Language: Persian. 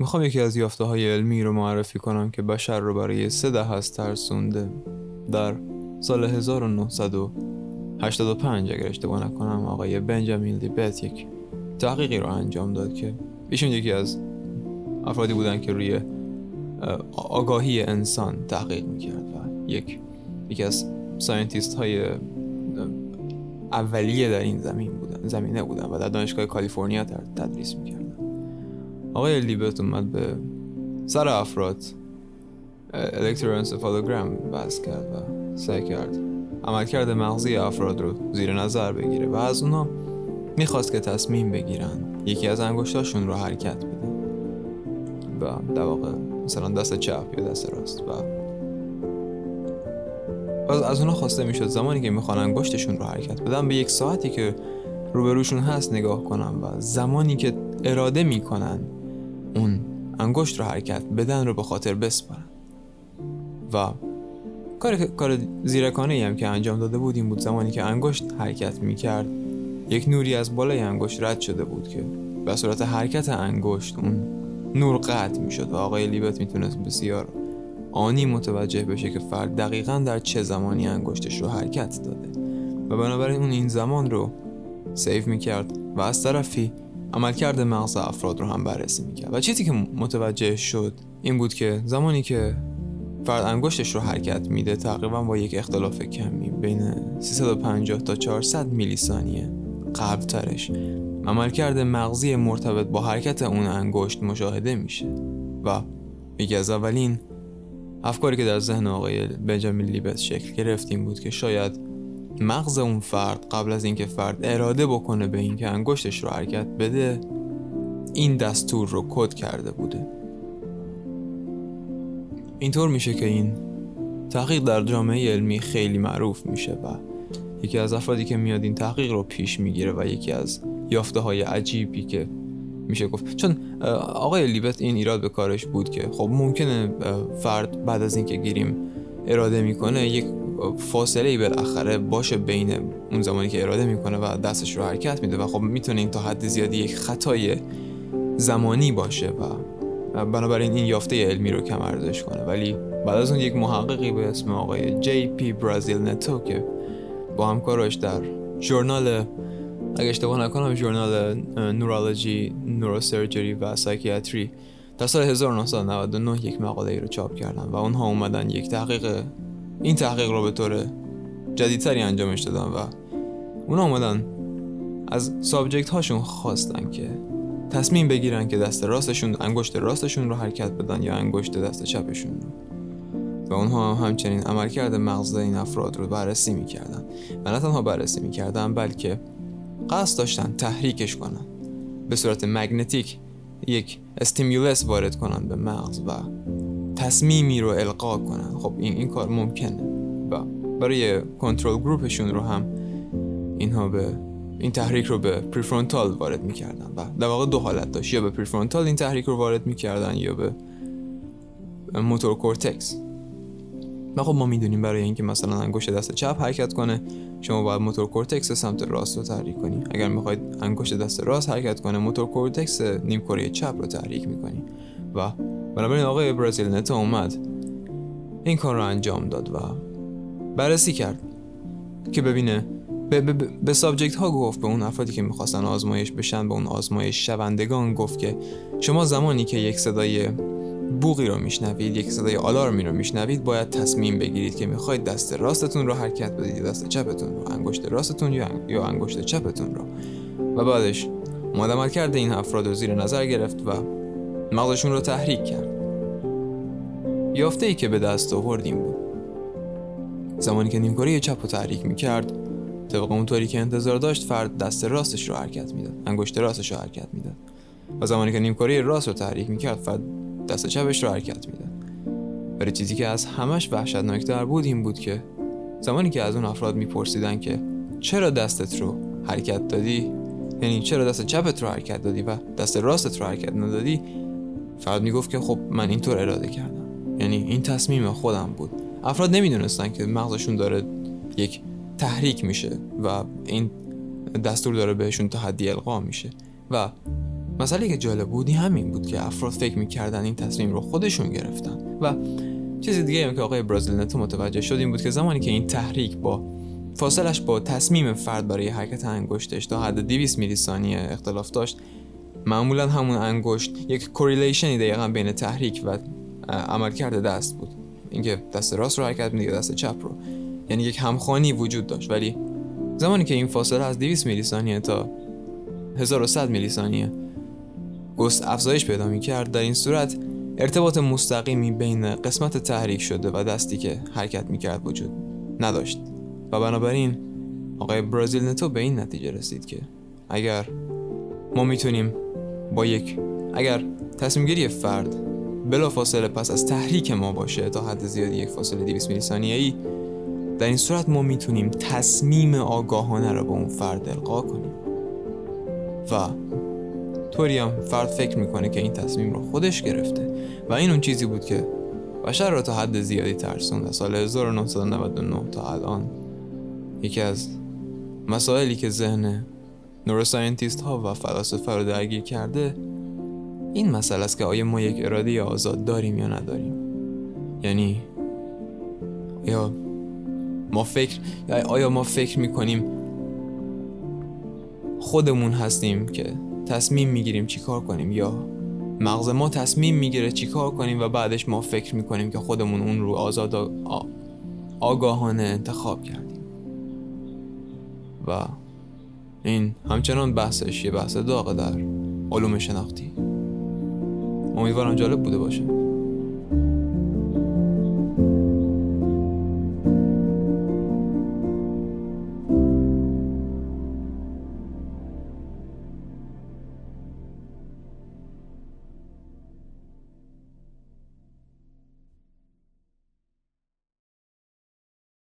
می‌خوام یکی از یافته های علمی رو معرفی کنم که بشر رو برای سه دهه است ترسونده. در سال 1985 اگر اشتباه نکنم آقای بنجامین لیبت یک تحقیقی رو انجام داد که ایشون یکی از افرادی بودن که روی آگاهی انسان تحقیق می‌کرد و یک یکی از scientist های اولیه در این زمین بودن زمینه بودن و در دانشگاه کالیفرنیا تدریس می‌کردن آقای لیبت اومد به سر افراد. الکترونسفالوگرام بس کرد و سعی کرد عملکرد مغزی افراد رو زیر نظر بگیره و از اونا می‌خواست که تصمیم بگیرن یکی از انگشتاشون رو حرکت بدن و در واقع مثلا دست چپ یا دست راست و از, از اونا خواسته می‌شد زمانی که می‌خوان انگشتشون رو حرکت بدن به یک ساعتی که روبروشون هست نگاه کنن و زمانی که اراده می‌کنن اون انگشت رو حرکت بدن رو به خاطر بسپارن. و کار کار زیرکانه هم که انجام داده بود این بود زمانی که انگشت حرکت می‌کرد یک نوری از بالای انگشت رد شده بود که به صورت حرکت انگشت اون نور قطع می‌شد و آقای لیبت می‌تونست بسیار آنی متوجه بشه که فرد دقیقا در چه زمانی انگشتش رو حرکت داده. و بنابراین اون این زمان رو سیف می‌کرد و از طرفی عملکرد مغز افراد رو هم بررسی می‌کرد. و چیزی که متوجه شد این بود که زمانی که فرد انگشتش رو حرکت میده تقریبا با یک اختلاف کمی بین 350 تا 400 میلی ثانیه قبل ترش عملکرد مغزی مرتبط با حرکت اون انگشت مشاهده میشه. و یکی از اولین افکاری که در ذهن آقای بنجامین لیبت شکل گرفتیم بود که شاید مغز اون فرد قبل از اینکه فرد اراده بکنه به اینکه انگشتش رو حرکت بده این دستور رو کد کرده بوده. اینطور میشه که این تحقیق در جامعه علمی خیلی معروف میشه و یکی از افرادی که میاد این تحقیق رو پیش می‌گیره و یکی از یافته های عجیبی که میشه گفت. چون آقای لیبت این ایراد به کارش بود که خب ممکنه فرد بعد از اینکه گیریم اراده می‌کنه یک فاصله ای بالاخره باشه بین اون زمانی که اراده می‌کنه و دستش رو حرکت میده و خب می‌تونه این تا حد زیادی یک خطای زمانی باشه و بنابراین این یافته علمی رو کم ارزش کنه. ولی بعد از اون یک محققی به اسم آقای جی پی برازیل نتو که با همکاراش در ژورنال اگه اشتباه نکنم ژورنال نورولوژی نوروسرجری و سایکیاتری در سال 1999 یک مقاله ای رو چاپ کردن و اونها اومدن یک تحقیق این تحقیق رو به طور جدیدتری انجامش دادن و اونا اومدن از سابجکت هاشون خواستن که تصمیم بگیرن که دست راستشون انگشت راستشون رو حرکت بدن یا انگشت دست چپشون رو. و اونها همچنین عملکرد مغز این افراد رو بررسی می‌کردن. و نه تنها بررسی می‌کردن بلکه قصد داشتن تحریکش کنن. به صورت magnetic یک stimulus وارد کنن به مغز و تصمیمی رو القا کنن. خب این, این کار ممکنه. و برای control group شون رو هم اینها به این تحریک رو به prefrontal وارد می‌کردن. و در واقع دو حالت داشت. یا به prefrontal این تحریک رو وارد می‌کردن یا به motor cortex و خب ما می‌دونیم برای اینکه مثلا انگشت دست چپ حرکت کنه شما باید motor cortex سمت راست رو تحریک کنی. اگر می‌خواید انگشت دست راست حرکت کنه motor cortex نیمکره چپ رو تحریک می‌کنی. و بنابراین آقای Brasil-Neto اومد. این کار رو انجام داد و بررسی کرد که ببینه به, به, به subject ها گفت به اون افرادی که می‌خواستن آزمایش بشن به اون آزمایش شوندگان گفت که شما زمانی که یک صدای بوغی رو میشنوید یک صدای آلارمی رو میشنوید باید تصمیم بگیرید که می‌خواید دست راستتون رو حرکت بدید دست چپتون رو انگشت راستتون یا انگشت چپتون رو. و بعدش مادمل کرده این افراد رو زیر نظر گرفت و مغزشون رو تحریک کرد. یافته ای که به دست آوردیم بود. زمانی که نیمکره چپ رو تحریک می‌کرد طبق اونطوری که انتظار داشت فرد دست راستش رو حرکت می‌داد انگشت راستش رو حرکت می‌داد. و زمانی که نیمکره راست رو تحریک می‌کرد فرد دست چپش رو حرکت می‌داد. ولی چیزی که از همش وحشتناکتر بود این بود که زمانی که از اون افراد میپرسیدن که چرا دستت رو حرکت دادی یعنی چرا دست چپت رو حرکت دادی و دست راستت رو حرکت ندادی فرد می‌گفت که خب من اینطور اراده کردم. یعنی این تصمیم خودم بود. افراد نمی‌دونستن که مغزشون داره یک تحریک میشه و این دستور داره بهشون تا حدی القا میشه. و مسئله که جالب بودی همین بود که افراد فکر می‌کردن این تصمیم رو خودشون گرفتن. و چیز دیگه که آقای برازیل نتو متوجه شد این بود که زمانی که این تحریک با فاصلش با تصمیم فرد برای حرکت انگشتش تا حد 200 میلی ثانیه اختلاف داشت معمولا همون انگشت یک کوریلیشنی دقیقا بین تحریک و عملکرد دست بود. اینکه دست راست رو حرکت میده دست چپ رو. یعنی یک همخوانی وجود داشت. ولی زمانی که این فاصله از 200 میلی ثانیه تا 1100 میلی ثانیه گست افزایش پیدا می کرد در این صورت ارتباط مستقیمی بین قسمت تحریک شده و دستی که حرکت می کرد وجود نداشت. و بنابراین آقای برازیل نتو به این نتیجه رسید که اگر ما می‌تونیم با یک اگر تصمیم گیری فرد بلا فاصله پس از تحریک ما باشه تا حد زیادی یک فاصله 200 میلی ثانیه ای در این صورت ما می‌تونیم تصمیم آگاهانه رو به اون فرد القا کنیم. و طوری هم فرد فکر می‌کنه که این تصمیم رو خودش گرفته. و این اون چیزی بود که بشر رو تا حد زیادی ترسوند. از سال 1999 تا الان یکی از مسائلی که ذهن نوروساینتیست ها و فلاسفه رو درگیر کرده این مسئله است که آیا ما یک اراده آزاد داریم یا نداریم؟ یعنی یا ما فکر یا آیا ما فکر می‌کنیم خودمون هستیم که تصمیم می‌گیریم چی کار کنیم یا مغز ما تصمیم می‌گیره چی کار کنیم و بعدش ما فکر می‌کنیم که خودمون اون رو آزاد آگاهانه انتخاب کردیم؟ و این همچنان بحثش یه بحث داغه در علوم شناختی. امیدوارم جالب بوده باشه.